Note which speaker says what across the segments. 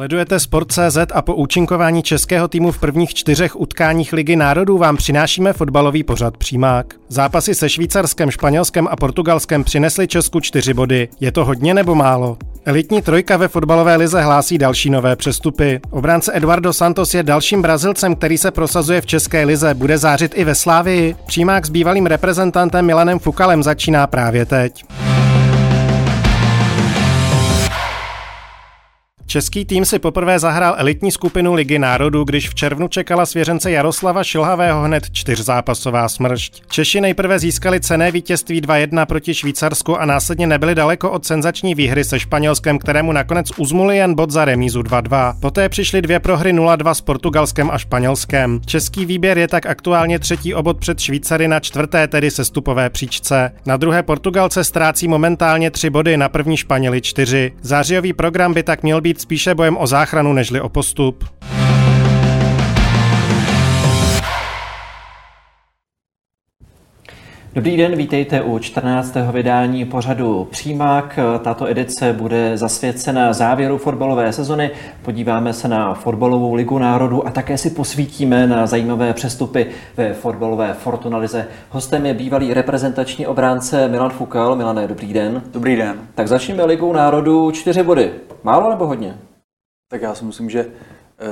Speaker 1: Sledujete Sport.cz a po účinkování českého týmu v prvních čtyřech utkáních Ligy národů vám přinášíme fotbalový pořad Přímák. Zápasy se Švýcarskem, Španělskem a Portugalskem přinesly Česku čtyři body. Je to hodně nebo málo? Elitní trojka ve fotbalové lize hlásí další nové přestupy. Obránce Eduardo Santos je dalším Brazilcem, který se prosazuje v České lize. Bude zářit i ve Slávii. Přímák s bývalým reprezentantem Milanem Fukalem začíná právě teď. Český tým si poprvé zahrál elitní skupinu Ligy národů, když v červnu čekala svěřence Jaroslava Šilhavého hned čtyřzápasová smršť. Češi nejprve získali cené vítězství 2-1 proti Švýcarsku a následně nebyli daleko od senzační výhry se Španělskem, kterému nakonec uzmuli jen bod za remízu 2-2. Poté přišly dvě prohry 0-2 s Portugalskem a Španělskem. Český výběr je tak aktuálně třetí obod před Švýcary na čtvrté tedy sestupové příčce. Na druhé Portugalce ztrácí momentálně tři body, na první Španěli čtyři. Zářijový program by tak měl být spíše bojem o záchranu nežli o postup.
Speaker 2: Dobrý den, vítejte u 14. vydání pořadu Přímák. Tato edice bude zasvěcena závěru fotbalové sezony. Podíváme se na fotbalovou ligu národů a také si posvítíme na zajímavé přestupy ve fotbalové Fortunalize. Hostem je bývalý reprezentační obránce Milan Fukal. Milane, dobrý den.
Speaker 3: Dobrý den.
Speaker 2: Tak začneme ligou národů. Čtyři body. Málo nebo hodně?
Speaker 3: Tak já si myslím, že eh,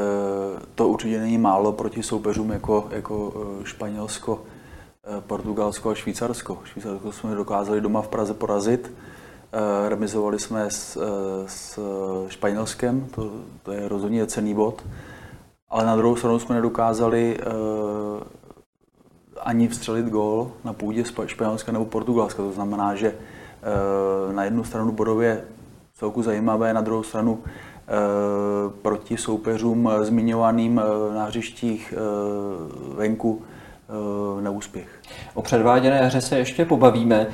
Speaker 3: to určitě není málo proti soupeřům jako, jako eh, Španělsko, Portugalsko a Švýcarsko. Švýcarsko jsme dokázali doma v Praze porazit. Remizovali jsme s, s Španělskem, to, to je rozhodně cený bod. Ale na druhou stranu jsme nedokázali ani vstřelit gól na půdě Španělska nebo Portugalska. To znamená, že na jednu stranu bodově celku zajímavé, na druhou stranu Eh, proti soupeřům eh, zmiňovaným eh, na hřištích venku neúspěch.
Speaker 2: O předváděné hře se ještě pobavíme.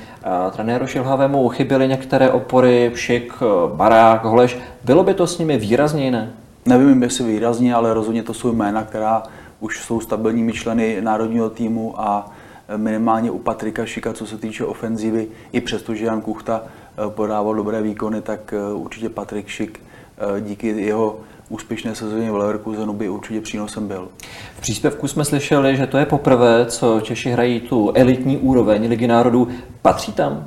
Speaker 2: Trenéru Šilhavému chyběly některé opory, Pšik, Barák, Holeš. Bylo by to s nimi výrazně jiné?
Speaker 3: Nevím, jestli výrazně, ale rozhodně to jsou jména, která už jsou stabilními členy národního týmu a minimálně u Patrika Šika, co se týče ofenzivy, i přesto, že Jan Kuchta podával dobré výkony, tak určitě Patrik Šik Eh, díky jeho úspěšné sezóně v Leverkusenu by určitě přínosem byl.
Speaker 2: V příspěvku jsme slyšeli, že to je poprvé, co Češi hrají tu elitní úroveň Ligy národů. Patří tam?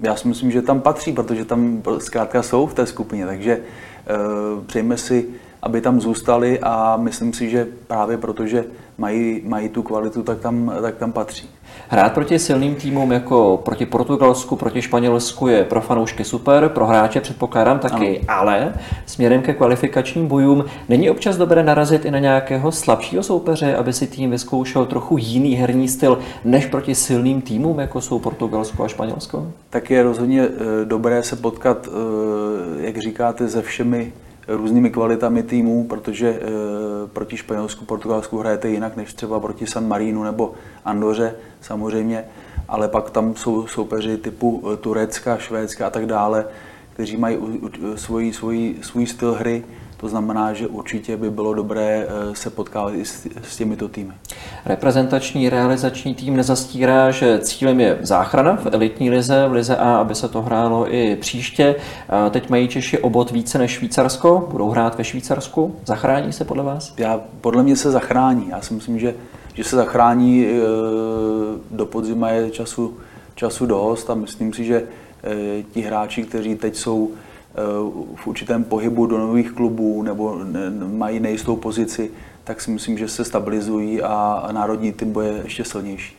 Speaker 3: Já si myslím, že tam patří, protože tam zkrátka jsou v té skupině, takže uh, přejme si, aby tam zůstali a myslím si, že právě protože mají, mají tu kvalitu, tak tam, tak tam patří.
Speaker 2: Hrát proti silným týmům jako proti Portugalsku, proti Španělsku je pro fanoušky super, pro hráče předpokládám taky, ano. ale směrem ke kvalifikačním bojům není občas dobré narazit i na nějakého slabšího soupeře, aby si tým vyzkoušel trochu jiný herní styl než proti silným týmům, jako jsou Portugalsko a Španělsko?
Speaker 3: Tak je rozhodně eh, dobré se potkat, eh, jak říkáte, se všemi různými kvalitami týmů, protože e, proti Španělsku, Portugalsku hrajete jinak než třeba proti San Marínu nebo Andoře samozřejmě, ale pak tam jsou soupeři typu eh, Turecka, Švédska a tak dále, kteří mají svůj, svůj, svůj styl hry, to znamená, že určitě by bylo dobré eh, se potkávat i s, s těmito týmy.
Speaker 2: Reprezentační realizační tým nezastírá, že cílem je záchrana v elitní lize, v lize A, aby se to hrálo i příště. Teď mají Češi obot více než Švýcarsko, budou hrát ve Švýcarsku. Zachrání se podle vás?
Speaker 3: Já, podle mě se zachrání. Já si myslím, že, že se zachrání eh, do podzima je času, času dost a myslím si, že eh, ti hráči, kteří teď jsou v určitém pohybu do nových klubů nebo mají nejistou pozici, tak si myslím, že se stabilizují a národní tým bude ještě silnější.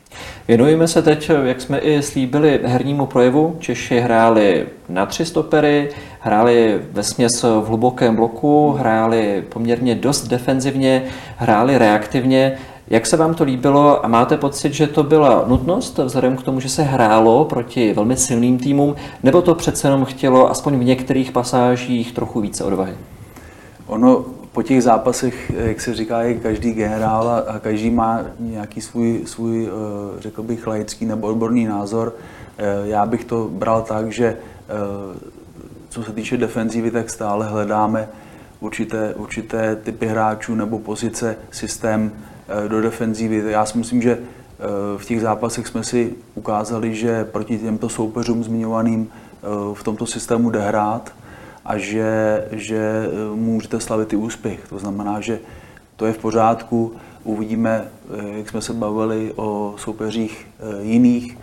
Speaker 2: Věnujeme se teď, jak jsme i slíbili, hernímu projevu. Češi hráli na tři stopery, hráli ve směs v hlubokém bloku, hráli poměrně dost defenzivně, hráli reaktivně. Jak se vám to líbilo a máte pocit, že to byla nutnost vzhledem k tomu, že se hrálo proti velmi silným týmům, nebo to přece jenom chtělo aspoň v některých pasážích trochu více odvahy?
Speaker 3: Ono po těch zápasech, jak se říká, je každý generál a každý má nějaký svůj, svůj eh, řekl bych, laický nebo odborný názor. Eh, já bych to bral tak, že eh, co se týče defenzívy, tak stále hledáme určité, určité typy hráčů nebo pozice, systém, do defenzívy. Já si myslím, že eh, v těch zápasech jsme si ukázali, že proti těmto soupeřům zmiňovaným eh, v tomto systému jde hrát a že, že můžete slavit i úspěch. To znamená, že to je v pořádku, uvidíme, jak jsme se bavili o soupeřích jiných,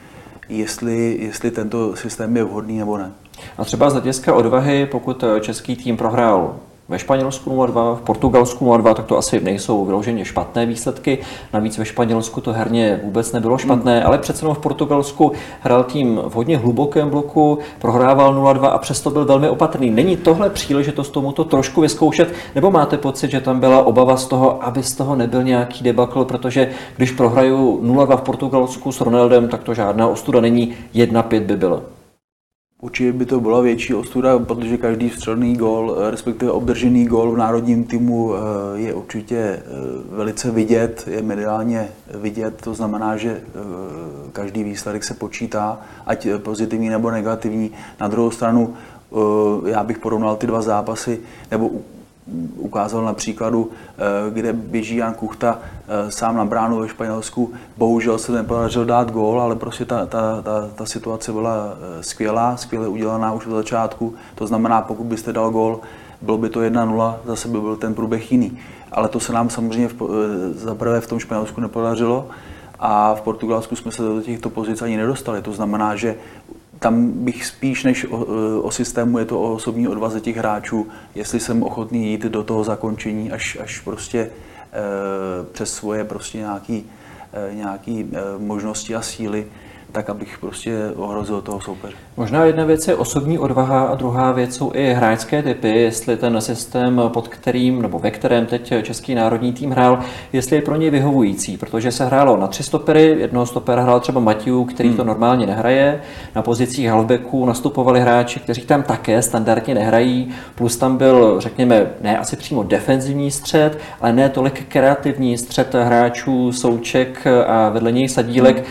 Speaker 3: jestli, jestli tento systém je vhodný nebo ne.
Speaker 2: A třeba z hlediska odvahy, pokud český tým prohrál ve Španělsku 0-2, v Portugalsku 0-2, tak to asi nejsou vyloženě špatné výsledky. Navíc ve Španělsku to herně vůbec nebylo špatné, hmm. ale přece jenom v Portugalsku hrál tým v hodně hlubokém bloku, prohrával 0-2 a přesto byl velmi opatrný. Není tohle příležitost tomuto trošku vyzkoušet, nebo máte pocit, že tam byla obava z toho, aby z toho nebyl nějaký debakl, protože když prohraju 0-2 v Portugalsku s Ronaldem, tak to žádná ostuda není, 1-5 by bylo.
Speaker 3: Určitě by to byla větší ostuda, protože každý vstřelný gol, respektive obdržený gol v národním týmu eh, je určitě eh, velice vidět, je mediálně vidět, to znamená, že eh, každý výsledek se počítá, ať pozitivní nebo negativní. Na druhou stranu já bych porovnal ty dva zápasy, nebo ukázal na příkladu, eh, kde běží Jan Kuchta eh, sám na bránu ve Španělsku. Bohužel se nepodařil dát gól, ale prostě ta, ta, ta, ta situace byla eh, skvělá, skvěle udělaná už od začátku. To znamená, pokud byste dal gól, bylo by to 1-0, zase by byl ten průběh jiný. Ale to se nám samozřejmě v, za prvé v tom Španělsku nepodařilo a v Portugalsku jsme se do těchto pozic ani nedostali. To znamená, že tam bych spíš než o, o systému je to o osobní odvaze těch hráčů, jestli jsem ochotný jít do toho zakončení až, až prostě e, přes svoje prostě nějaký, e, nějaký e, možnosti a síly, tak abych prostě ohrozil toho soupeře.
Speaker 2: Možná jedna věc je osobní odvaha a druhá věc jsou i hráčské typy, jestli ten systém, pod kterým nebo ve kterém teď český národní tým hrál, jestli je pro něj vyhovující, protože se hrálo na tři stopery, jednoho stopera hrál třeba Matiu, který hmm. to normálně nehraje, na pozicích halfbacků nastupovali hráči, kteří tam také standardně nehrají, plus tam byl, řekněme, ne asi přímo defenzivní střed, ale ne tolik kreativní střed hráčů, Souček a vedle něj Sadílek, hmm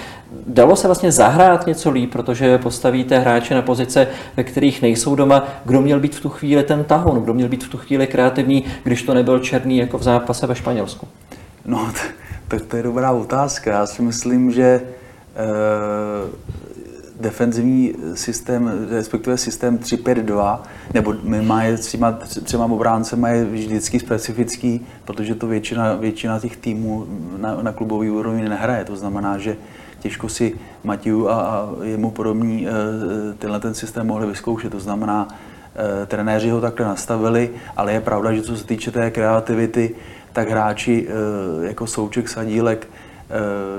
Speaker 2: dalo se vlastně zahrát něco líp, protože postavíte hráče na pozice, ve kterých nejsou doma. Kdo měl být v tu chvíli ten tahon, kdo měl být v tu chvíli kreativní, když to nebyl černý jako v zápase ve Španělsku?
Speaker 3: No, tak to je dobrá otázka. Já si myslím, že e, defenzivní systém, respektive systém 3-5-2, nebo má je třema, třema obráncema je vždycky specifický, protože to většina, většina těch týmů na, na klubový úrovni nehraje. To znamená, že těžko si Matiu a, a jemu podobní eh, tenhle ten systém mohli vyzkoušet. To znamená, eh, trenéři ho takhle nastavili, ale je pravda, že co se týče té kreativity, tak hráči eh, jako Souček, Sadílek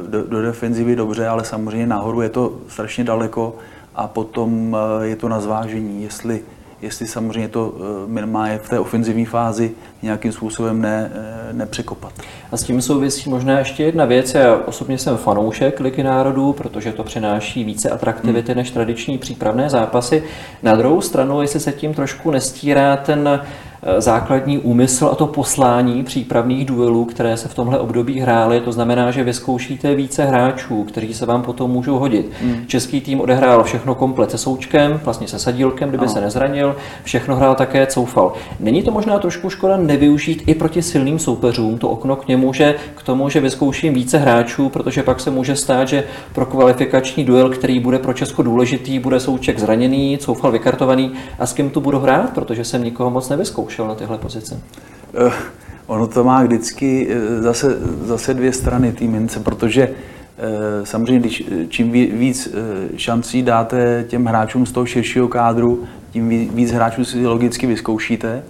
Speaker 3: do, do defenzivy dobře, ale samozřejmě nahoru je to strašně daleko a potom je to na zvážení, jestli jestli samozřejmě to eh, minimálně v té ofenzivní fázi nějakým způsobem ne, eh, nepřekopat.
Speaker 2: A s tím souvisí možná ještě jedna věc. Já osobně jsem fanoušek Ligy národů, protože to přináší více atraktivity hmm. než tradiční přípravné zápasy. Na druhou stranu, jestli se tím trošku nestírá ten základní úmysl a to poslání přípravných duelů, které se v tomhle období hrály. To znamená, že vyzkoušíte více hráčů, kteří se vám potom můžou hodit. Hmm. Český tým odehrál všechno komplet se součkem, vlastně se sadílkem, kdyby no. se nezranil, všechno hrál také coufal. Není to možná trošku škoda nevyužít i proti silným soupeřům to okno k němu, že k tomu, že vyzkouším více hráčů, protože pak se může stát, že pro kvalifikační duel, který bude pro Česko důležitý, bude souček zraněný, coufal vykartovaný a s kým tu budu hrát, protože jsem nikoho moc nevyzkoušel zkoušel na tyhle pozice?
Speaker 3: Uh, ono to má vždycky eh, zase, zase dvě strany té mince, protože uh, samozřejmě, když, čím víc šancí dáte těm hráčům z toho širšího kádru, tím víc hráčů si logicky vyzkoušíte.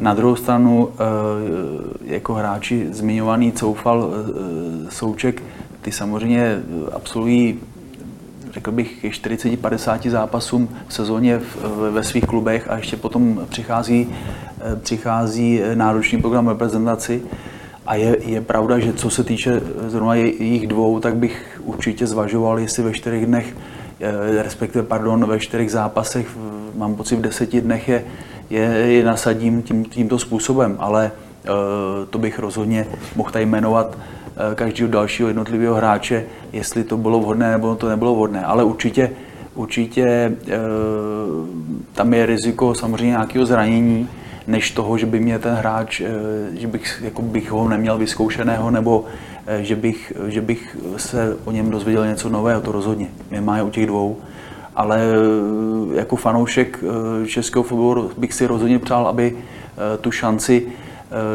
Speaker 3: Na druhou stranu, jako hráči zmiňovaný Coufal, Souček, ty samozřejmě absolvují řekl bych, ke 40-50 zápasům v sezóně v, ve svých klubech a ještě potom přichází, eh, přichází náročný program reprezentaci. A je, je pravda, že co se týče zrovna jejich dvou, tak bych určitě zvažoval, jestli ve čtyřech dnech, eh, respektive, pardon, ve čtyřech zápasech, mám pocit v deseti dnech je, je, je nasadím tím, tímto způsobem, ale eh, to bych rozhodně mohl tady jmenovat Eh, každého dalšího jednotlivého hráče, jestli to bylo vhodné nebo to nebylo vhodné. Ale určitě, určitě eh, tam je riziko samozřejmě nějakého zranění, než toho, že by mě ten hráč, eh, že bych, jako bych ho neměl vyzkoušeného, nebo že bych, že bych se o něm dozvěděl něco nového, to rozhodně. Mě má je u těch dvou. ale jako fanoušek českého fotbalu bych si rozhodně přál, aby tu šanci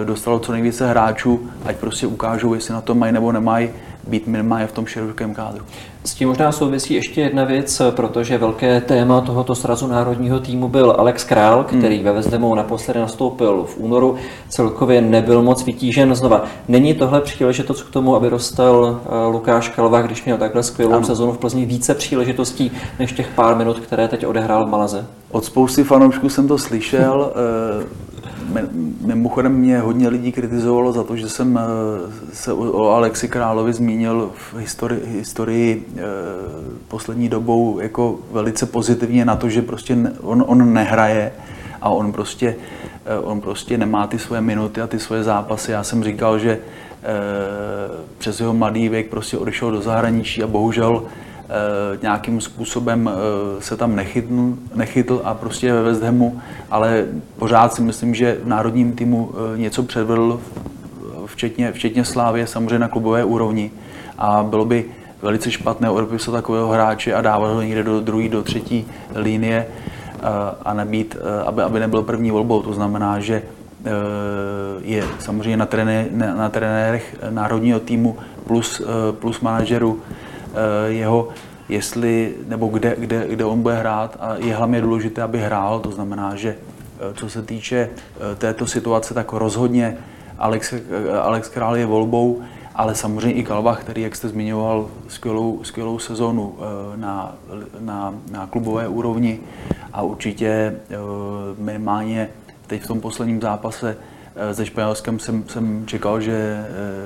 Speaker 3: dostalo co nejvíce hráčů, ať prostě ukážou, jestli na to mají nebo nemají, být minimálně v tom širokém kádru.
Speaker 2: S tím možná souvisí ještě jedna věc, protože velké téma tohoto srazu národního týmu byl Alex Král, který hmm. ve Vezdemu naposledy nastoupil v únoru, celkově nebyl moc vytížen znova. Není tohle příležitost k tomu, aby dostal eh, Lukáš Kalva, když měl takhle skvělou ano. sezonu v Plzni, více příležitostí než těch pár minut, které teď odehrál v Malaze?
Speaker 3: Od spousty fanoušků jsem to slyšel. Mimochodem mě hodně lidí kritizovalo za to, že jsem eh, se o Alexi Královi zmínil v historii, historii eh, poslední dobou jako velice pozitivně na to, že prostě on, on nehraje a on prostě, eh, on prostě nemá ty svoje minuty a ty svoje zápasy. Já jsem říkal, že přes jeho mladý věk prostě odešel do zahraničí a bohužel nějakým způsobem eh, se tam nechytl, nechytl a prostě ve West Hamu, ale pořád si myslím, že v národním týmu eh, něco předvedl, včetně, včetně Slávě, samozřejmě na klubové úrovni. A bylo by velice špatné odepisat takového hráče a dávat ho někde do druhé, do třetí linie a nebýt, aby, aby nebyl první volbou. To znamená, že je samozřejmě na, trené, na trenérech národního týmu plus, plus manažerů Eh, jeho, jestli, nebo kde, kde, kde on bude hrát. A je hlavně důležité, aby hrál, to znamená, že eh, co se týče eh, této situace, tak rozhodně Alex, Alex Král je volbou, ale samozřejmě i Kalbach, který, jak jste zmiňoval, skvělou, skvělou sezonu na, na, na klubové úrovni. A určitě minimálně teď v tom posledním zápase se Španělskem jsem, jsem čekal, že,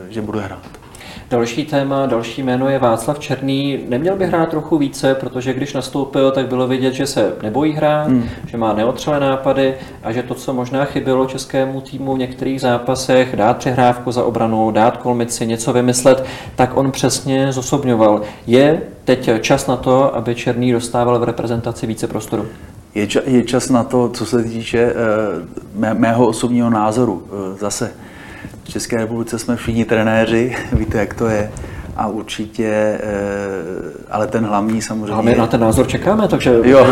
Speaker 3: že bude hrát.
Speaker 2: Další téma, další jméno je Václav Černý. Neměl by hrát trochu více, protože když nastoupil, tak bylo vidět, že se nebojí hrát, hmm. že má neotřelé nápady a že to, co možná chybělo českému týmu v některých zápasech, dát přehrávku za obranu, dát kolmici, něco vymyslet, tak on přesně zosobňoval. Je teď čas na to, aby Černý dostával v reprezentaci více prostoru?
Speaker 3: Je, ča, je čas na to, co se týče mé, mého osobního názoru. Uh, zase v České republice jsme všichni trenéři, víte, jak to je. A určitě, eh, ale ten hlavní samozřejmě... A
Speaker 2: my na ten názor čekáme, takže jo.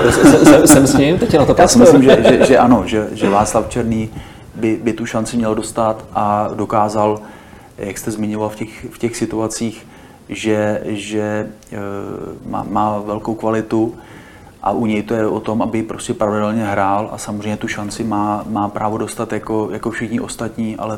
Speaker 2: jsem s ním, teď na to
Speaker 3: Já si myslím, že, že, že ano, že, že Václav Černý by, by tu šanci měl dostat a dokázal, jak jste zmiňoval v těch, v těch situacích, že, že eh, má, má velkou kvalitu a u něj to je o tom, aby prostě pravidelně hrál a samozřejmě tu šanci má, má právo dostat jako, jako všichni ostatní, ale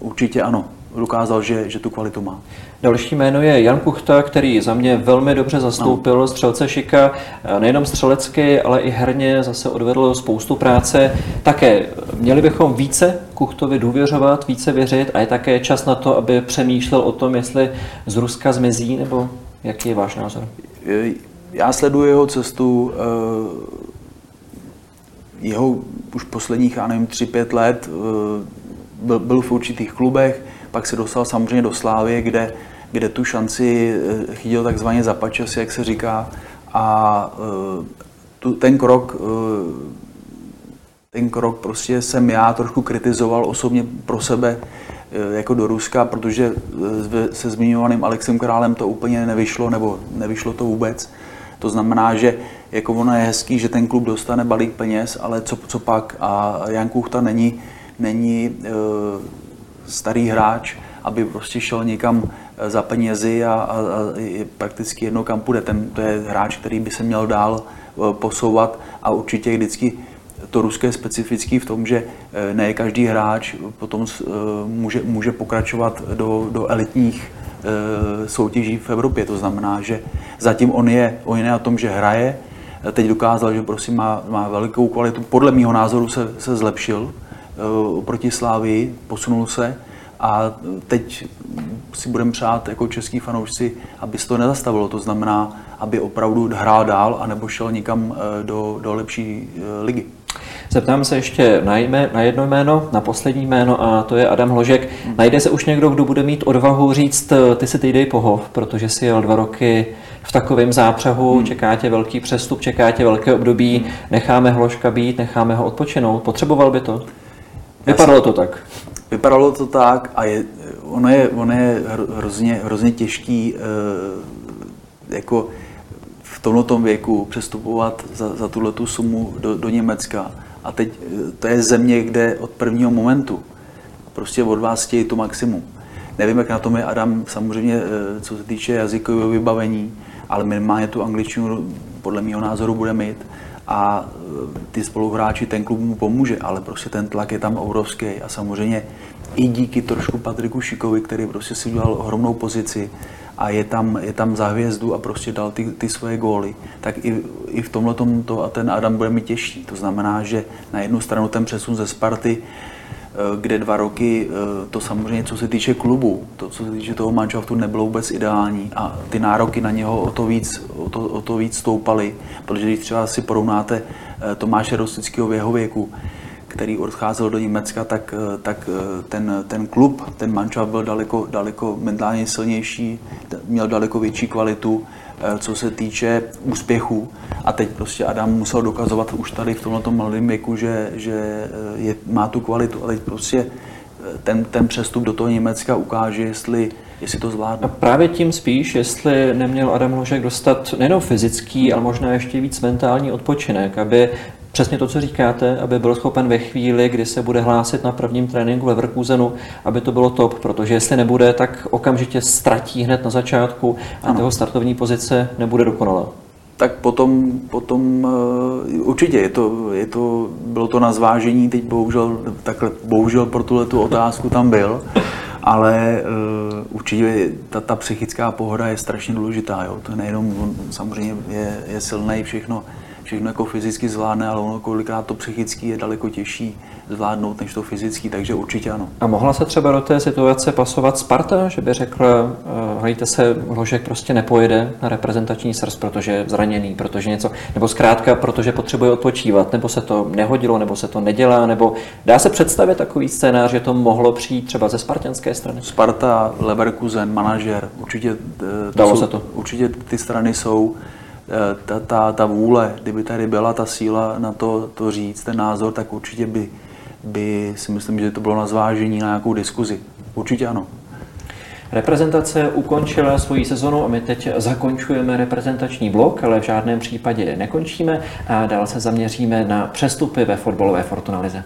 Speaker 3: určitě ano, dokázal, že, že tu kvalitu má.
Speaker 2: Další jméno je Jan Kuchta, který za mě velmi dobře zastoupil no. střelce Šika, nejenom střelecky, ale i herně zase odvedl spoustu práce. Také měli bychom více Kuchtovi důvěřovat, více věřit a je také čas na to, aby přemýšlel o tom, jestli z Ruska zmizí, nebo jaký je váš názor?
Speaker 3: Já sleduji jeho cestu, eh, jeho už posledních, já nevím, 3-5 let byl, v určitých klubech, pak se dostal samozřejmě do Slávy, kde, kde tu šanci eh, chytil takzvaně za pačas, jak se říká. A eh, tu, ten krok eh, ten krok prostě jsem já trošku kritizoval osobně pro sebe jako do Ruska, protože se zmiňovaným Alexem Králem to úplně nevyšlo, nebo nevyšlo to vůbec. To znamená, že jako ono je hezký, že ten klub dostane balík peněz, ale co, co pak? A Jan Kuchta není, není eh, starý hráč, aby prostě šel někam eh, za penězi a, a, a je prakticky jedno, kam půjde. Ten, to je hráč, který by se měl dál eh, posouvat a určitě vždycky to ruské je specifický v tom, že ne každý hráč potom může, může pokračovat do, do elitních soutěží v Evropě. To znamená, že zatím on je, on je na tom, že hraje, teď dokázal, že prosím má, má velikou kvalitu. Podle mého názoru se, se zlepšil, proti Slávii, posunul se a teď si budeme přát jako český fanoušci, aby se to nezastavilo. To znamená, aby opravdu hrál dál a nebo šel někam eh, do, do lepší eh, ligy.
Speaker 2: Zeptám se ještě na, jmé, na jedno jméno, na poslední jméno a to je Adam Hložek. Najde se už někdo, kdo bude mít odvahu říct, ty si týdej pohov, protože si jel dva roky v takovém zápřehu, hmm. čeká tě velký přestup, čeká tě velké období, necháme Hložka být, necháme ho odpočinout. Potřeboval by to? Vypadalo to tak.
Speaker 3: Vypadalo to tak a je, ono je, ono je hrozně, hrozně těžký eh, jako v v tomto věku přestupovat za, za tuhle tu sumu do, do Německa. A teď to je země, kde od prvního momentu prostě od vás chtějí to maximum. Nevím, jak na tom je Adam, samozřejmě, co se týče jazykového vybavení, ale minimálně tu angličtinu podle mého názoru bude mít a ty spoluhráči, ten klub mu pomůže, ale prostě ten tlak je tam obrovský a samozřejmě i díky trošku Patriku Šikovi, který prostě si udělal ohromnou pozici a je tam, je tam za hvězdu a prostě dal ty, ty svoje góly, tak i, i v tomhle to a ten Adam bude mít těžší. To znamená, že na jednu stranu ten přesun ze Sparty kde dva roky eh, to samozřejmě, co se týče klubu, to, co se týče toho manšaftu, nebylo vůbec ideální a ty nároky na něho o to víc, o to, o to víc stoupaly, protože když třeba si porovnáte eh, Tomáše Rostického v jeho věku, který odcházel do Německa, tak, tak ten, ten klub, ten manšaft byl daleko, daleko mentálně silnější, měl daleko větší kvalitu, co se týče úspěchů. A teď prostě Adam musel dokazovat už tady v tomto mladém věku, že, že je, má tu kvalitu. A teď prostě ten, ten přestup do toho Německa ukáže, jestli, jestli to zvládne.
Speaker 2: A právě tím spíš, jestli neměl Adam Ložek dostat nejen fyzický, ale možná ještě víc mentální odpočinek, aby přesně to, co říkáte, aby byl schopen ve chvíli, kdy se bude hlásit na prvním tréninku ve Leverkusenu, aby to bylo top, protože jestli nebude, tak okamžitě ztratí hned na začátku a ano. jeho startovní pozice nebude dokonalá.
Speaker 3: Tak potom, potom uh, určitě je to, je to, bylo to na zvážení, teď bohužel, takhle, bohužel pro tuhle tu otázku tam byl, ale uh, určitě ta, ta psychická pohoda je strašně důležitá. Jo? To nejenom, on samozřejmě je, je silný všechno, všechno jako fyzicky zvládne, ale ono kolikrát to psychicky je daleko těžší zvládnout než to fyzický, takže určitě ano.
Speaker 2: A mohla se třeba do té situace pasovat Sparta, že by řekl, uh, hlejte se, Hložek prostě nepojede na reprezentační srst, protože je zraněný, protože něco, nebo zkrátka, protože potřebuje odpočívat, nebo se to nehodilo, nebo se to nedělá, nebo dá se představit takový scénář, že to mohlo přijít třeba ze spartanské strany?
Speaker 3: Sparta, Leverkusen, manažer, určitě,
Speaker 2: eh, to Dalo jsou, se to.
Speaker 3: určitě ty strany jsou Eh, ta, ta, ta vůle, kdyby tady byla ta síla na to, to říct, ten názor, tak určitě by, by si myslím, že to bylo na zvážení na nějakou diskuzi. Určitě ano.
Speaker 2: Reprezentace ukončila svoji sezonu a my teď zakončujeme reprezentační blok, ale v žádném případě nekončíme a dál se zaměříme na přestupy ve fotbalové Fortunalize.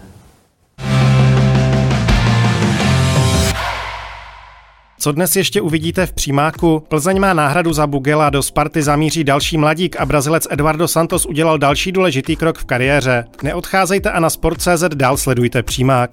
Speaker 1: Co dnes ještě uvidíte v přímáku? Plzeň má náhradu za Bugela, do Sparty zamíří další mladík a Brazilec Eduardo Santos udělal další důležitý krok v kariéře. Neodcházejte a na Sport.cz dál sledujte přímák.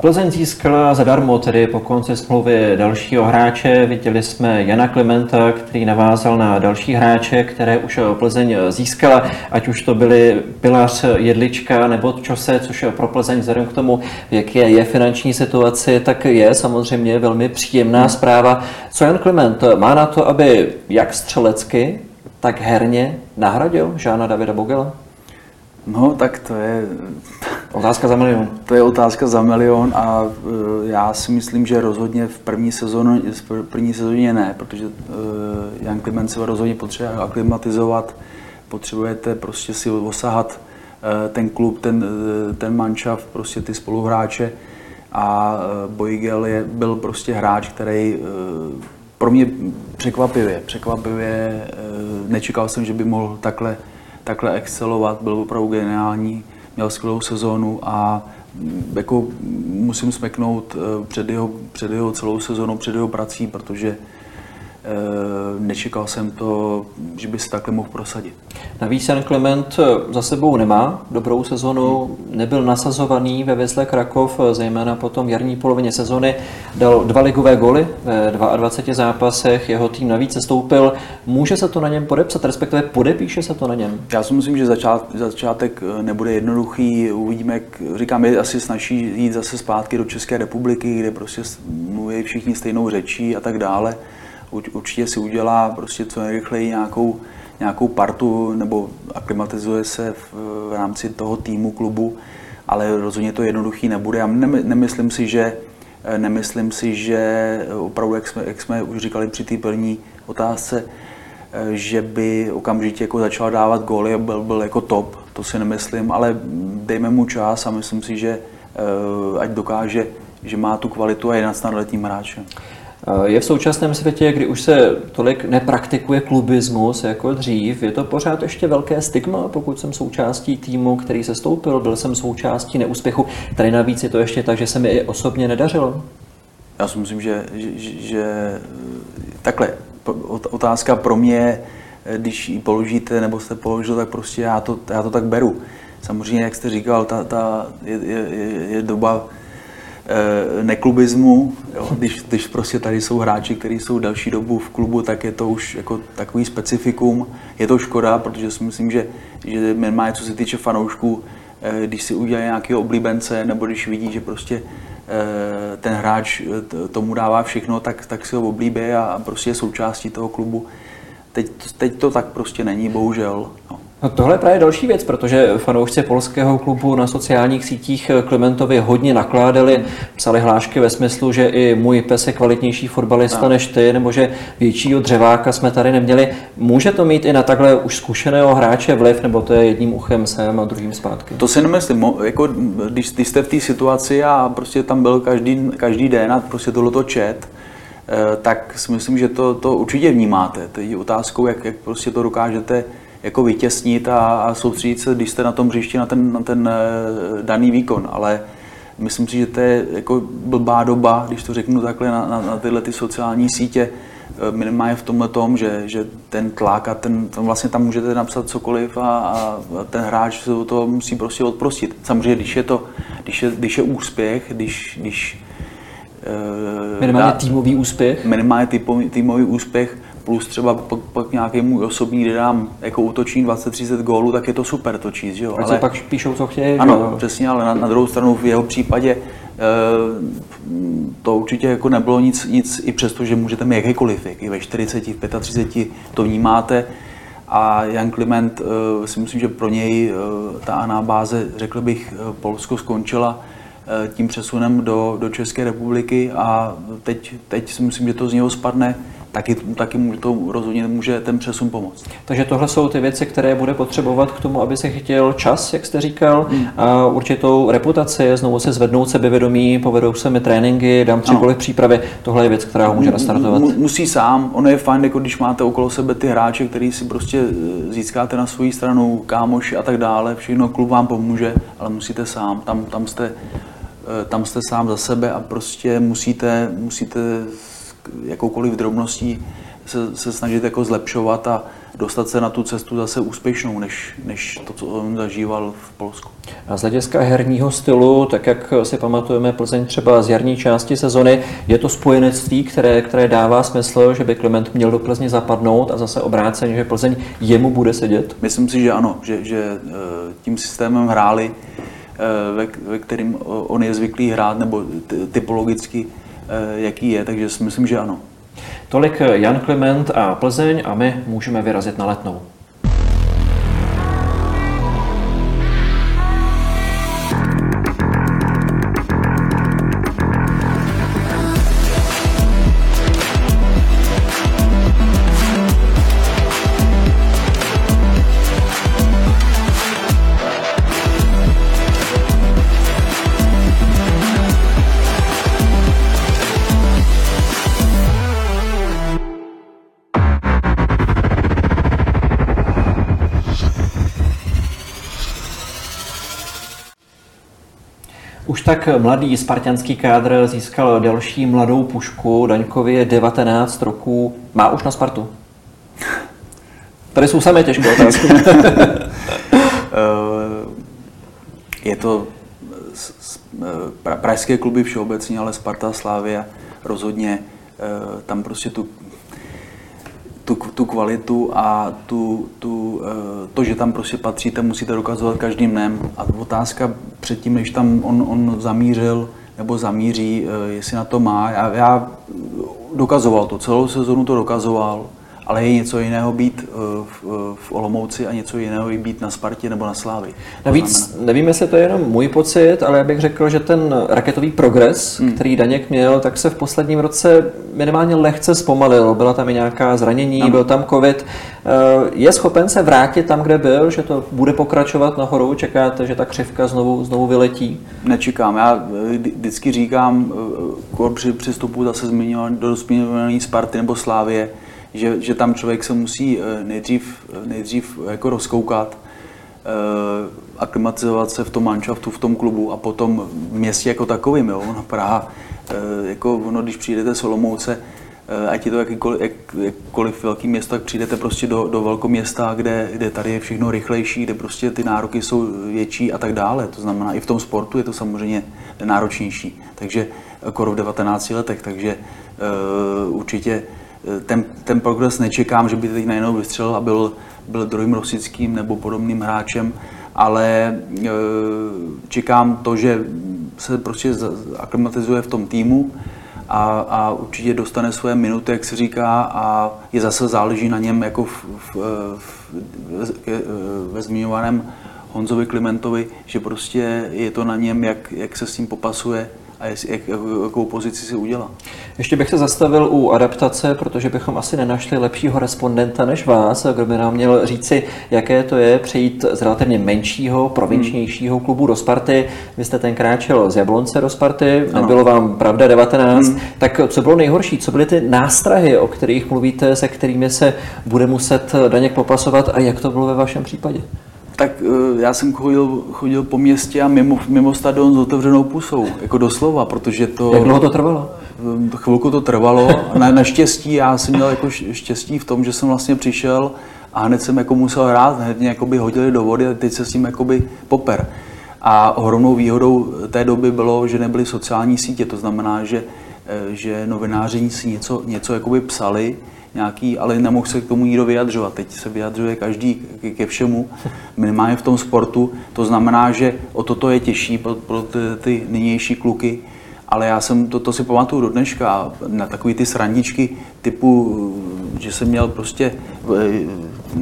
Speaker 2: Plzeň získala zadarmo tedy po konci smlouvy dalšího hráče. Viděli jsme Jana Klementa, který navázal na další hráče, které už Plzeň získala, ať už to byly Pilař, Jedlička nebo Čose, což je pro Plzeň vzhledem k tomu, jaké je finanční situaci, tak je samozřejmě velmi příjemná zpráva. Co Jan Klement má na to, aby jak střelecky, tak herně nahradil Žána Davida Bogela?
Speaker 3: No, tak to je...
Speaker 2: Otázka za milion.
Speaker 3: To je otázka za milion a uh, já si myslím, že rozhodně v první sezóně, v první sezóně ne, protože uh, Jan Kliment se rozhodně potřebuje aklimatizovat, potřebujete prostě si osahat uh, ten klub, ten, ten manšaft, prostě ty spoluhráče a Boigel je, byl prostě hráč, který pro mě překvapivě, překvapivě, nečekal jsem, že by mohl takhle takhle excelovat, byl opravdu geniální, měl skvělou sezónu a mm, jako musím smeknout eh, před jeho, před jeho celou sezónou, před jeho prací, protože nečekal jsem to, že by se takhle mohl prosadit.
Speaker 2: Navíc Jan Klement za sebou nemá dobrou sezonu, nebyl nasazovaný ve Vezle Krakov, zejména potom v jarní polovině sezony, dal dva ligové goly ve 22 zápasech, jeho tým navíc se stoupil. Může se to na něm podepsat, respektive podepíše se to na něm?
Speaker 3: Já si myslím, že začát, začátek nebude jednoduchý, uvidíme, jak říkám, je asi snaží jít zase zpátky do České republiky, kde prostě mluví všichni stejnou řečí a tak dále. Určitě si udělá prostě co nejrychleji nějakou nějakou partu nebo aklimatizuje se v, v rámci toho týmu, klubu, ale rozhodně to jednoduchý nebude. Já nemyslím si, že Nemyslím si, že opravdu, jak jsme, jak jsme už říkali při té první otázce, že by okamžitě jako začal dávat góly a byl, byl jako top, to si nemyslím, ale dejme mu čas a myslím si, že ať dokáže, že má tu kvalitu a je nadstandardním hráčem.
Speaker 2: Eh, je v současném světě, kdy už se tolik nepraktikuje klubismus jako dřív, je to pořád ještě velké stigma, pokud jsem součástí týmu, který se stoupil, byl jsem součástí neúspěchu. Tady navíc je to ještě tak, že se mi i osobně nedařilo.
Speaker 3: Já si myslím, že, že, že takhle, otázka pro mě, když ji položíte nebo jste položil, tak prostě já to, já to tak beru. Samozřejmě, jak jste říkal, ta, ta je, je, je doba Eh, neklubismu. Jo. Když, když prostě tady jsou hráči, kteří jsou další dobu v klubu, tak je to už jako takový specifikum. Je to škoda, protože si myslím, že, že minimálně co se týče fanoušků, eh, když si udělají nějakého oblíbence, nebo když vidí, že prostě eh, ten hráč tomu dává všechno, tak, tak si ho oblíbí a prostě je součástí toho klubu. Teď, teď to tak prostě není, bohužel. No.
Speaker 2: No tohle je právě další věc, protože fanoušci polského klubu na sociálních sítích Klementovi hodně nakládali, psali hlášky ve smyslu, že i můj pes je kvalitnější fotbalista no. než ty, nebo že většího dřeváka jsme tady neměli. Může to mít i na takhle už zkušeného hráče vliv, nebo to je jedním uchem sem a druhým zpátky?
Speaker 3: To si nemyslím. Jako, když, když jste v té situaci a prostě tam byl každý, každý den a prostě tohle to čet, eh, tak si myslím, že to, to určitě vnímáte. Teď je otázkou, jak, jak prostě to dokážete jako vytěsnit a, a soustředit se, když jste na tom hřišti, na ten, na ten eh, daný výkon. Ale myslím si, že to je jako blbá doba, když to řeknu takhle, na, na, na tyhle ty sociální sítě, eh, minimálně v tomhle tom, že, že ten tlak a ten, ten vlastně tam můžete napsat cokoliv a, a ten hráč se to musí prostě odprostit. Samozřejmě, když je to, když je, když je úspěch, když, když
Speaker 2: Minimálně dá, týmový úspěch?
Speaker 3: Minimálně týmový, týmový úspěch, plus třeba pak, pak nějaký můj osobní, kde dám jako útočník 20-30 gólů, tak je to super to číst, jo.
Speaker 2: Ale pak píšou, co chtějí.
Speaker 3: Ano, jo. přesně, ale na, na druhou stranu v jeho případě e, to určitě jako nebylo nic, nic i přesto, že můžete mít jakýkoliv věk, i ve 40, v 35 to vnímáte. A Jan Kliment, e, si myslím, že pro něj e, ta anabáze, řekl bych, Polsko skončila tím přesunem do, do České republiky a teď, teď si myslím, že to z něho spadne taky, taky to rozhodně může ten přesun pomoct.
Speaker 2: Takže tohle jsou ty věci, které bude potřebovat k tomu, aby se chytil čas, jak jste říkal, hmm. a určitou reputaci, znovu se zvednout sebevědomí, povedou se mi tréninky, dám tři goly v přípravě. Tohle je věc, která ho může nastartovat.
Speaker 3: Musí sám, ono je fajn, jako když máte okolo sebe ty hráče, který si prostě eh, získáte na svoji stranu, kámoši a tak dále, všechno klub vám pomůže, ale musíte sám, tam, tam jste eh, tam jste sám za sebe a prostě musíte, musíte jakoukoliv drobností se, se snažit jako zlepšovat a dostat se na tu cestu zase úspěšnou, než, než to, co on zažíval v Polsku.
Speaker 2: A z hlediska herního stylu, tak jak si pamatujeme Plzeň třeba z jarní části sezony, je to spojenectví, které, které dává smysl, že by Klement měl do Plzně zapadnout a zase obráceně, že Plzeň jemu bude sedět?
Speaker 3: Myslím si, že ano, že, že eh, tím systémem hráli, eh, ve, ve kterým on je zvyklý hrát, nebo typologicky jaký je, takže si myslím, že ano.
Speaker 2: Tolik Jan Klement a Plzeň a my můžeme vyrazit na letnou. Tak mladý spartianský kádr získal další mladou pušku, Daňkovi je 19 roků, má už na Spartu? Tady jsou samé těžké otázky.
Speaker 3: je to pražské kluby všeobecně, ale Sparta, Slávia rozhodně eh, tam prostě tu, tu, tu kvalitu a tu, tu, eh, to, že tam prostě patříte, musíte dokazovat každým dnem. A otázka předtím, než tam on, on zamířil nebo zamíří, eh, jestli na to má. Já, já dokazoval to, celou sezonu to dokazoval ale je něco jiného být eh, v, eh, v Olomouci a něco jiného být na Spartě nebo na Slávy.
Speaker 2: Navíc nevím, jestli to je jenom můj pocit, ale já bych řekl, že ten raketový progres, hmm. který Daněk měl, tak se v posledním roce minimálně lehce zpomalil. Byla tam i nějaká zranění, ano. byl tam covid. Eh, je schopen se vrátit tam, kde byl, že to bude pokračovat nahoru? Čekáte, že ta křivka znovu, znovu vyletí?
Speaker 3: Nečekám. Já vždycky říkám, při přestupu zase zmiňovaný, do Sparty nebo Slávie, že, že tam člověk se musí eh, nejdřív, nejdřív jako rozkoukat, eh, aklimatizovat se v tom manšaftu, v tom klubu a potom v městě jako takovým. Jo? No, Praha, eh, jako ono, když přijdete z Olomouce, ať je to jakýkoliv, jak, jakkoliv velký město, tak přijdete prostě do, do velkoměsta, kde, kde tady je všechno rychlejší, kde prostě ty nároky jsou větší a tak dále. To znamená, i v tom sportu je to samozřejmě náročnější. Takže skoro v 19 letech, takže uh, určitě ten, ten progres nečekám, že by teď najednou vystřelil a byl, byl druhým Rosickým nebo podobným hráčem, ale e, čekám to, že se prostě aklimatizuje v tom týmu a, a určitě dostane svoje minuty, jak se říká, a je zase záleží na něm jako v, v, v, ve, ve zmiňovaném Honzovi Klimentovi, že prostě je to na něm, jak, jak se s tím popasuje a jestli, jak, jakou pozici si udělá.
Speaker 2: Ještě bych se zastavil u adaptace, protože bychom asi nenašli lepšího respondenta než vás, kdo by nám měl říci, jaké to je přejít z relativně menšího, provinčnějšího klubu do Sparty. Vy jste ten kráčel z Jablonce do Sparty, ano. nebylo vám pravda 19. Hmm. Tak co bylo nejhorší? Co byly ty nástrahy, o kterých mluvíte, se kterými se bude muset Daněk popasovat a jak to bylo ve vašem případě?
Speaker 3: Tak eh, já jsem chodil, chodil po městě a mimo, mimo stadion s otevřenou pusou, jako doslova, protože to...
Speaker 2: Jak dlouho to trvalo?
Speaker 3: Eh, chvilku to trvalo. Na, naštěstí já jsem měl jako štěstí v tom, že jsem vlastně přišel a hned jsem jako musel hrát, hned mě jakoby hodili do vody a teď se s tím jakoby poper. A ohromnou výhodou té doby bylo, že nebyly sociální sítě, to znamená, že, eh, že novináři si něco, něco jakoby psali, nějaký, ale nemohl se k tomu nikdo vyjadřovat. Teď se vyjadřuje každý ke všemu, minimálně v tom sportu. To znamená, že o toto je těžší pro, pro ty, ty nynější kluky, ale já jsem, to, to si pamatuju do dneška, na takové ty srandičky typu, že jsem měl prostě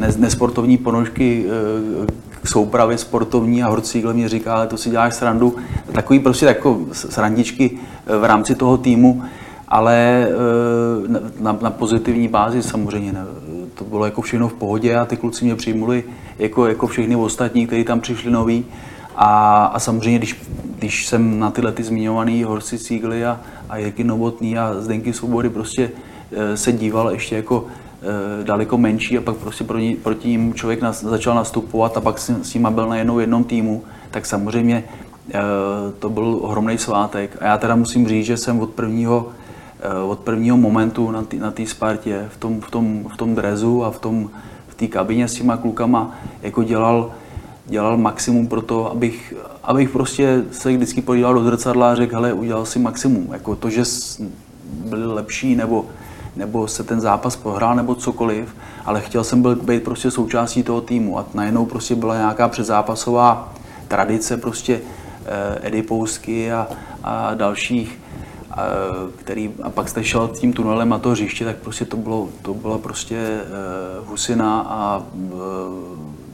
Speaker 3: eh, nesportovní ponožky eh, k soupravě sportovní a Horcígle mě říká, ale to si děláš srandu. Takový prostě jako srandičky eh, v rámci toho týmu ale eh, na, na pozitivní bázi samozřejmě. Ne. To bylo jako všechno v pohodě a ty kluci mě přijmuli jako, jako všechny ostatní, kteří tam přišli noví. A, a samozřejmě, když, když jsem na tyhle ty zmiňovaný Horsi Cígly a, a Jirky Novotný a Zdenky Svobody prostě e, se díval ještě jako e, daleko menší a pak prostě proti, proti ním člověk nas, začal nastupovat a pak s, s nimi byl na jednou jednom týmu, tak samozřejmě to byl ohromný svátek. A já teda musím říct, že jsem od prvního Eh, od prvního momentu na té na Spartě, v tom, v, tom, v tom drezu a v tom v té kabině s těma klukama jako dělal, dělal maximum pro to, abych, abych prostě se vždycky podíval do zrcadla a řekl, hele, udělal si maximum. Jako to, že byli lepší nebo, nebo se ten zápas prohrál nebo cokoliv, ale chtěl jsem byl, být prostě součástí toho týmu a najednou prostě byla nějaká předzápasová tradice prostě eh, Edipousky a, a dalších který, a pak jste šel tím tunelem na to hřiště, tak prostě to bylo, to byla prostě uh, husina a uh,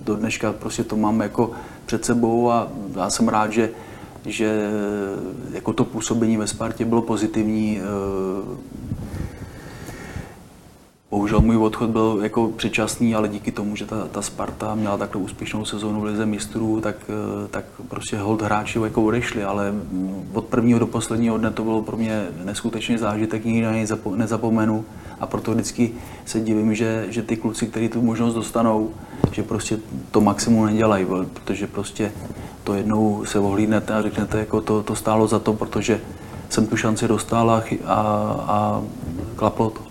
Speaker 3: do dneška prostě to mám jako před sebou a já jsem rád, že, že jako to působení ve Spartě bylo pozitivní. Uh, Bohužel můj odchod byl jako předčasný, ale díky tomu, že ta, ta Sparta měla takhle úspěšnou sezónu v Lize mistrů, tak, eh, tak prostě hold hráči jako odešli, ale od prvního do posledního dne to bylo pro mě neskutečný zážitek, nikdy na něj nezapomenu a proto vždycky se divím, že, že ty kluci, kteří tu možnost dostanou, že prostě to maximum nedělají, protože prostě to jednou se ohlídnete a řeknete, jako to, to stálo za to, protože jsem tu šanci dostal a, a, a klaplo to.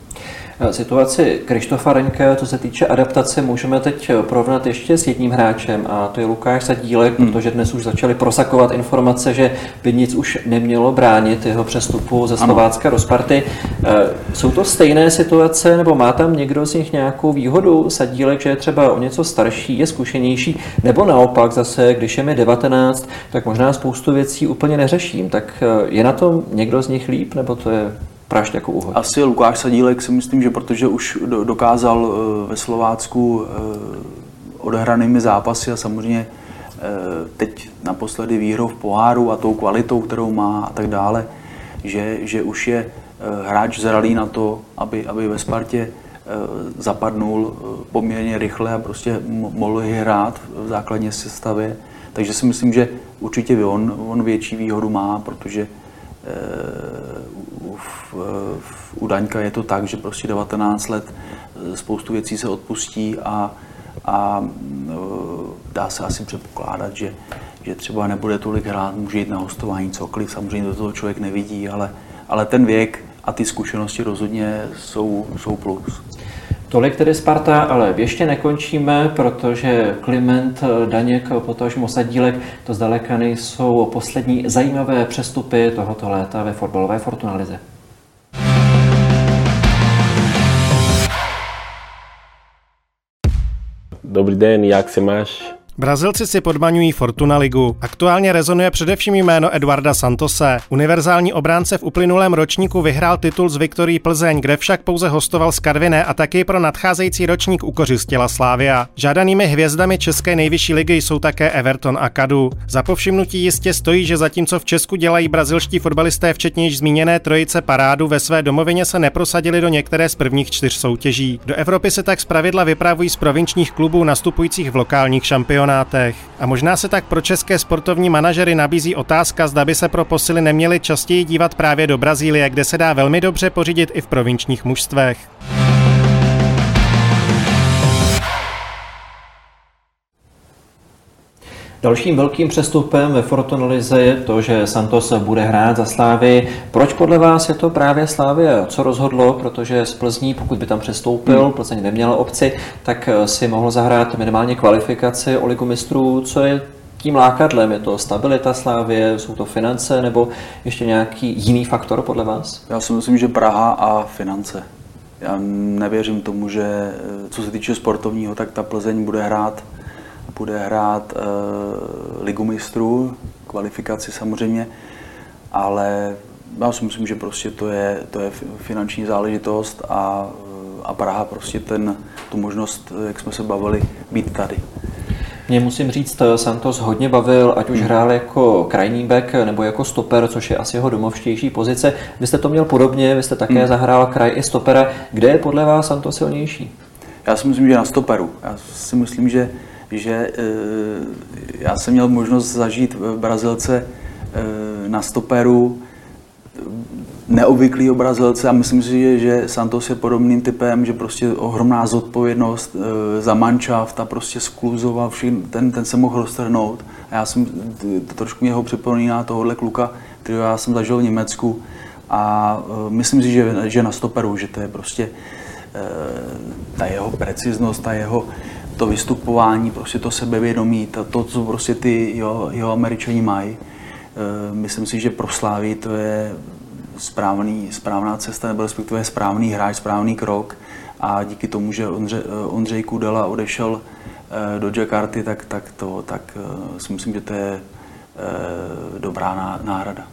Speaker 2: Situaci Krištofa Reňka, co se týče adaptace, můžeme teď porovnat ještě s jedním hráčem a to je Lukáš Sadílek, hmm. protože dnes už začaly prosakovat informace, že by nic už nemělo bránit jeho přestupu ze Slovácka ano. do Sparty. Eh, jsou to stejné situace, nebo má tam někdo z nich nějakou výhodu? Sadílek, že je třeba o něco starší, je zkušenější, nebo naopak zase, když je mi 19, tak možná spoustu věcí úplně neřeším. Tak eh, je na tom někdo z nich líp, nebo to je prašť jako uhod?
Speaker 3: Asi Lukáš Sadílek si myslím, že protože už dokázal eh, ve Slovácku eh, odehranými zápasy a samozřejmě eh, teď naposledy výhrou v poháru a tou kvalitou, kterou má a tak dále, že, že už je hráč zralý na to, aby, aby ve Spartě zapadnul poměrně rychle a prostě mohl hrát v základní sestavě. Takže si myslím, že určitě on, on větší výhodu má, protože v, v, u Daňka je to tak, že prostě 19 let eh, spoustu věcí se odpustí a, a eh, dá se asi předpokládat, že, že třeba nebude tolik hrát, může jít na hostování, cokoliv, samozřejmě do toho člověk nevidí, ale, ale ten věk a ty zkušenosti rozhodně jsou, jsou plus.
Speaker 2: Tolik tedy Sparta, ale ještě nekončíme, protože Kliment, Daněk, potažmo Sadílek, to zdaleka nejsou poslední zajímavé přestupy tohoto léta ve fotbalové Fortunalize.
Speaker 4: Dobrý den, jak se máš?
Speaker 1: Brazilci si podmaňují Fortuna ligu. Aktuálně rezonuje především jméno Eduarda Santose. Univerzální obránce v uplynulém ročníku vyhrál titul z Viktorí Plzeň, kde však pouze hostoval z Karviné a taky pro nadcházející ročník ukořistila Slávia. Žádanými hvězdami České nejvyšší ligy jsou také Everton a Kadu. Za povšimnutí jistě stojí, že zatímco v Česku dělají brazilští fotbalisté včetně již zmíněné trojice parádu, ve své domovině se neprosadili do některé z prvních čtyř soutěží. Do Evropy se tak zpravidla vypravují z provinčních klubů nastupujících v lokálních šampionátech šampionátech. A možná se tak pro české sportovní manažery nabízí otázka, zda by se pro posily neměli častěji dívat právě do Brazílie, kde se dá velmi dobře pořídit i v provinčních mužstvech.
Speaker 2: Dalším velkým přestupem ve Fortunalize je to, že Santos bude hrát za Slávy. Proč podle vás je to právě Slávy? Co rozhodlo? Protože z Plzní, pokud by tam přestoupil, hmm. Plzeň neměla obci, tak si mohl zahrát minimálně kvalifikaci o ligu mistrů. Co je tím lákadlem? Je to stabilita Slávě, jsou to finance nebo ještě nějaký jiný faktor podle vás?
Speaker 3: Já si myslím, že Praha a finance. Já nevěřím tomu, že co se týče sportovního, tak ta Plzeň bude hrát bude hrát uh, ligu mistrů, kvalifikaci samozřejmě, ale já si myslím, že prostě to je, to je finanční záležitost a, eh, a Praha prostě ten, tu možnost, jak jsme se bavili, být tady.
Speaker 2: Mě musím říct, eh, Santos hodně bavil, ať už hmm. hrál jako krajní back nebo jako stoper, což je asi jeho domovštější pozice. Vy jste to měl podobně, vy jste také hmm. zahrál kraj i stopera. Kde je podle vás Santos silnější?
Speaker 3: Já si myslím, že na stoperu. Já si myslím, že že eh, já jsem měl možnost zažít v Brazilce eh, na stoperu neobvyklý Brazilce a myslím si, že Santos je podobným typem, že prostě ohromná zodpovědnost eh, za manšaft a prostě skluzoval, všim, ten, ten se mohl roztrhnout. A já jsem, to trošku mě ho připomíná tohohle kluka, kterého já jsem zažil v Německu a myslím si, že, že na stoperu, že to je prostě ta jeho preciznost, ta jeho to vystupování, prostě to sebevědomí, to, to co prostě ty jo, jo američani mají. E, myslím si, že pro Slávy to je správný, správná cesta, nebo respektive správný hráč, správný krok a díky tomu, že Ondře, Ondřej Kudela odešel e, do Jakarty, tak, tak, to, tak e, si myslím, že to je dobrá náhrada.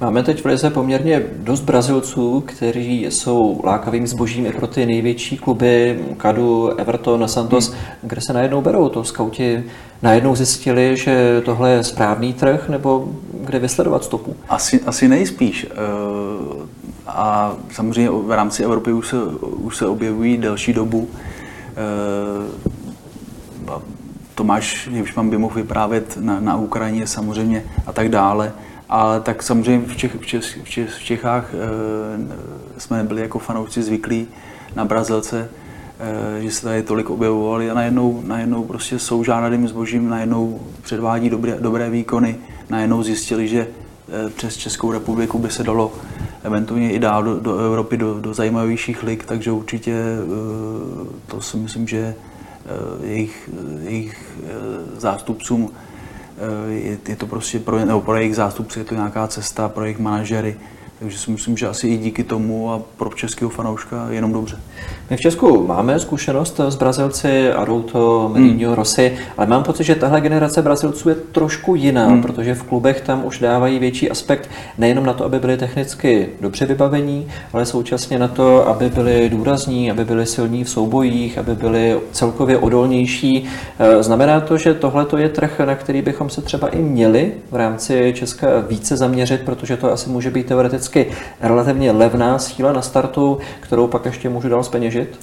Speaker 2: Máme teď v Lize poměrně dost Brazilců, kteří jsou lákavým zbožím i pro ty největší kluby, Kadu, Everton, Santos, hmm. kde se najednou berou. To skauti najednou zjistili, že tohle je správný trh, nebo kde vysledovat stopu?
Speaker 3: Asi, asi nejspíš. Eh, a samozřejmě v rámci Evropy už se, už se objevují delší dobu. Tomáš Hivšman by mohl vyprávět na, na Ukrajině samozřejmě a tak dále. Ale tak samozřejmě v, Čech, v, Čech, v, Čech, v Čechách e, jsme nebyli jako fanoušci zvyklí na Brazilce. že se tady tolik objevovali a najednou, najednou prostě jsou žádným zbožím, najednou předvádí dobré, dobré výkony, najednou zjistili, že přes Českou republiku by se dalo eventuálně i dál do, do Evropy, do, do zajímavějších lig, takže určitě to si myslím, že jejich, jejich zástupcům je, je to prostě pro, nebo pro jejich zástupce je to nějaká cesta, pro jejich manažery, takže si myslím, že asi i díky tomu a pro českého fanouška jenom dobře.
Speaker 2: My v Česku máme zkušenost s Brazilci, Arouto, Mourinho, hmm. Rossi, ale mám pocit, že tahle generace Brazilců je trošku jiná, hmm. protože v klubech tam už dávají větší aspekt nejenom na to, aby byli technicky dobře vybavení, ale současně na to, aby byli důrazní, aby byli silní v soubojích, aby byli celkově odolnější. Eh, znamená to, že tohle je trh, na který bychom se třeba i měli v rámci Česka více zaměřit, protože to asi může být teoreticky relativně levná síla na startu, kterou pak ještě můžu dál zpeněžit?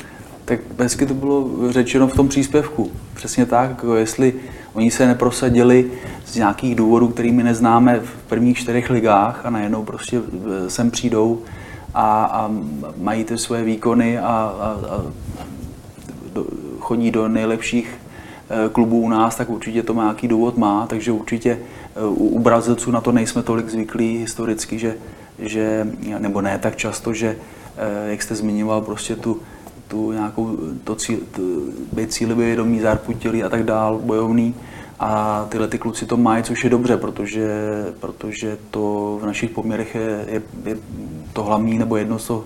Speaker 3: Tak hezky to bylo řečeno v tom příspěvku. Přesně tak, jako jestli oni se neprosadili z nějakých důvodů, kterými neznáme v prvních čtyřech ligách a najednou prostě e, sem přijdou a, a mají ty svoje výkony a, a, a do, chodí do nejlepších e, klubů u nás, tak určitě to má nějaký důvod má, takže určitě e, u, u Brazilců na to nejsme tolik zvyklí historicky, že, že nebo ne tak často, že jak jste zmiňoval, prostě tu tu nějakou, to cíl, to, být cílivě vědomí, zarputilý a tak dál, bojovný. A tyhle ty kluci to mají, což je dobře, protože, protože to v našich poměrech je, je, je to hlavní nebo jedno z, to,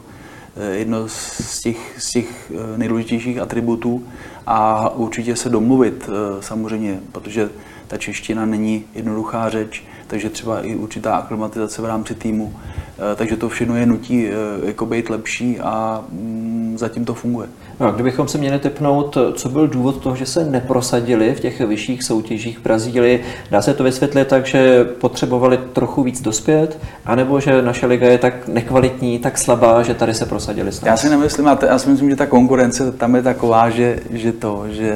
Speaker 3: jedno z těch, z těch eh, nejdůležitějších atributů a určitě se domluvit eh, samozřejmě, protože ta čeština není jednoduchá řeč, takže třeba i určitá aklimatizace v rámci týmu. Eh, takže to všechno je nutí jako být lepší a mm, zatím to funguje.
Speaker 2: No, kdybychom se měli tepnout, co byl důvod toho, že se neprosadili v těch vyšších soutěžích v Brazílii, dá se to vysvětlit tak, že potřebovali trochu víc dospět, anebo že naše liga je tak nekvalitní, tak slabá, že tady se prosadili
Speaker 3: snad? Já si nemyslím, já si myslím, že ta konkurence tam je taková, že, že to, že,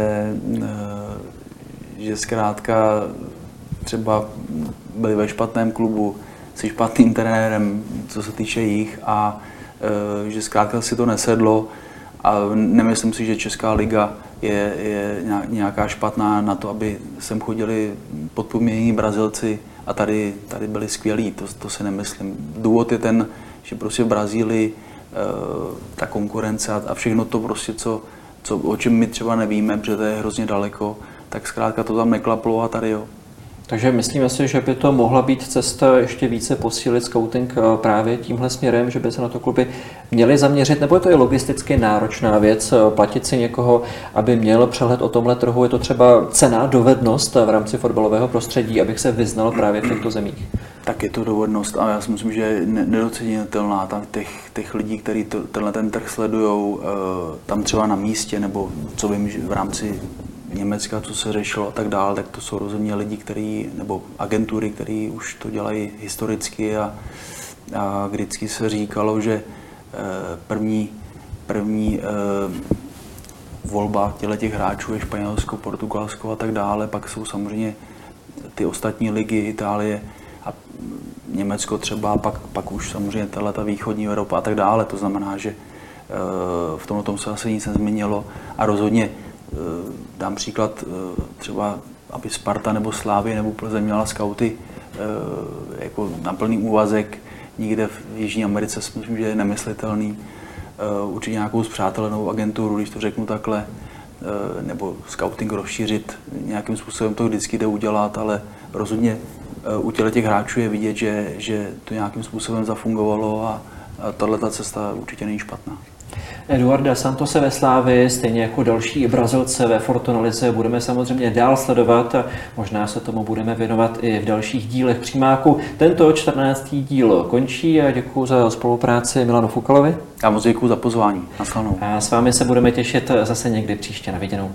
Speaker 3: eh, že zkrátka třeba byli ve špatném klubu, se špatným trenérem, co se týče jich a Eh, že zkrátka si to nesedlo a nemyslím si, že Česká liga je, je nějaká špatná na to, aby sem chodili podpomění Brazilci a tady, tady byli skvělí, to, to si nemyslím. Důvod je ten, že prostě v Brazílii eh, ta konkurence a všechno to prostě, co, co, o čem my třeba nevíme, protože to je hrozně daleko, tak zkrátka to tam neklaplo a tady jo.
Speaker 2: Takže myslíme si, že by to mohla být cesta ještě více posílit scouting eh, právě tímhle směrem, že by se na to kluby měly zaměřit, nebo je to i logisticky náročná věc, eh, platit si někoho, aby měl přehled o tomhle trhu, je to třeba cená dovednost v rámci fotbalového prostředí, abych se vyznal právě v těchto zemích?
Speaker 3: Tak je to dovednost a já si myslím, že je nedocenitelná tam těch, těch lidí, kteří tenhle ten trh sledují, eh, tam třeba na místě, nebo co vím, v rámci Německa, co se řešilo a tak dále, tak to jsou rozhodně lidi, který, nebo agentury, které už to dělají historicky a, a vždycky se říkalo, že eh, první, první eh, volba těle těch hráčů je Španělsko, Portugalsko a tak dále, pak jsou samozřejmě ty ostatní ligy, Itálie a Německo třeba, pak, pak už samozřejmě ta východní Evropa a tak dále. To znamená, že eh, v tomto tom se asi nic nezměnilo a rozhodně dám příklad eh, třeba, aby Sparta nebo Slávy nebo Plzeň měla skauty eh, jako na plný úvazek nikde v Jižní Americe, si myslím, že je nemyslitelný. Určitě nějakou zpřátelenou agenturu, když to řeknu takhle, nebo scouting rozšířit, nějakým způsobem to vždycky jde udělat, ale rozhodně u těch hráčů je vidět, že, že to nějakým způsobem zafungovalo a, a tahle cesta určitě není špatná.
Speaker 2: Eduarda Santose ve Slávi, stejně jako další Brazilce ve Fortunalize, budeme samozřejmě dál sledovat a možná se tomu budeme věnovat i v dalších dílech přímáku. Tento 14. díl končí a děkuji za spolupráci Milanu Fukalovi.
Speaker 3: Já moc děkuji za pozvání. Naslanou.
Speaker 2: A s vámi se budeme těšit zase někdy příště na viděnou.